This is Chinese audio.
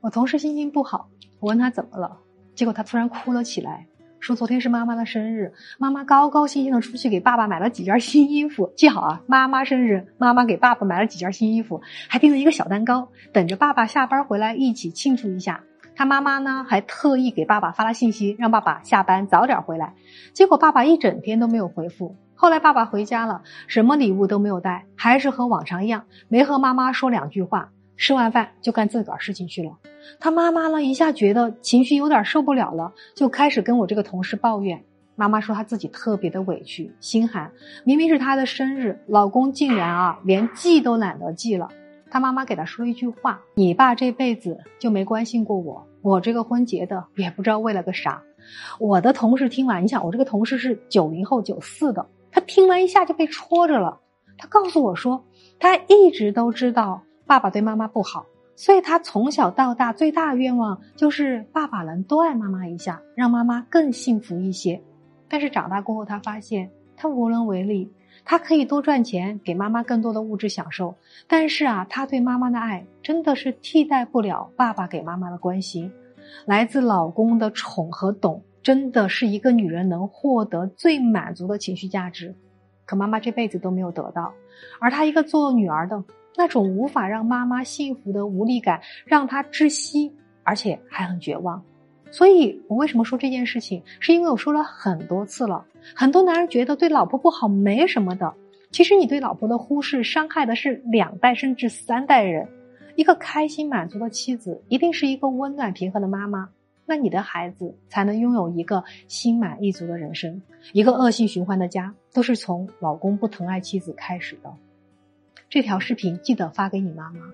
我同事心情不好，我问他怎么了，结果他突然哭了起来，说昨天是妈妈的生日，妈妈高高兴兴的出去给爸爸买了几件新衣服。记好啊，妈妈生日，妈妈给爸爸买了几件新衣服，还订了一个小蛋糕，等着爸爸下班回来一起庆祝一下。他妈妈呢，还特意给爸爸发了信息，让爸爸下班早点回来。结果爸爸一整天都没有回复。后来爸爸回家了，什么礼物都没有带，还是和往常一样，没和妈妈说两句话。吃完饭就干自个儿事情去了。他妈妈呢，一下觉得情绪有点受不了了，就开始跟我这个同事抱怨。妈妈说她自己特别的委屈，心寒。明明是她的生日，老公竟然啊，连记都懒得记了。他妈妈给他说了一句话：“你爸这辈子就没关心过我，我这个婚结的也不知道为了个啥。”我的同事听完，你想我这个同事是九零后九四的，他听完一下就被戳着了。他告诉我说，他一直都知道爸爸对妈妈不好，所以他从小到大最大的愿望就是爸爸能多爱妈妈一下，让妈妈更幸福一些。但是长大过后，他发现他无能为力。他可以多赚钱，给妈妈更多的物质享受，但是啊，他对妈妈的爱真的是替代不了爸爸给妈妈的关心。来自老公的宠和懂，真的是一个女人能获得最满足的情绪价值。可妈妈这辈子都没有得到，而她一个做女儿的那种无法让妈妈幸福的无力感，让她窒息，而且还很绝望。所以我为什么说这件事情？是因为我说了很多次了。很多男人觉得对老婆不好没什么的，其实你对老婆的忽视，伤害的是两代甚至三代人。一个开心满足的妻子，一定是一个温暖平和的妈妈，那你的孩子才能拥有一个心满意足的人生。一个恶性循环的家，都是从老公不疼爱妻子开始的。这条视频记得发给你妈妈。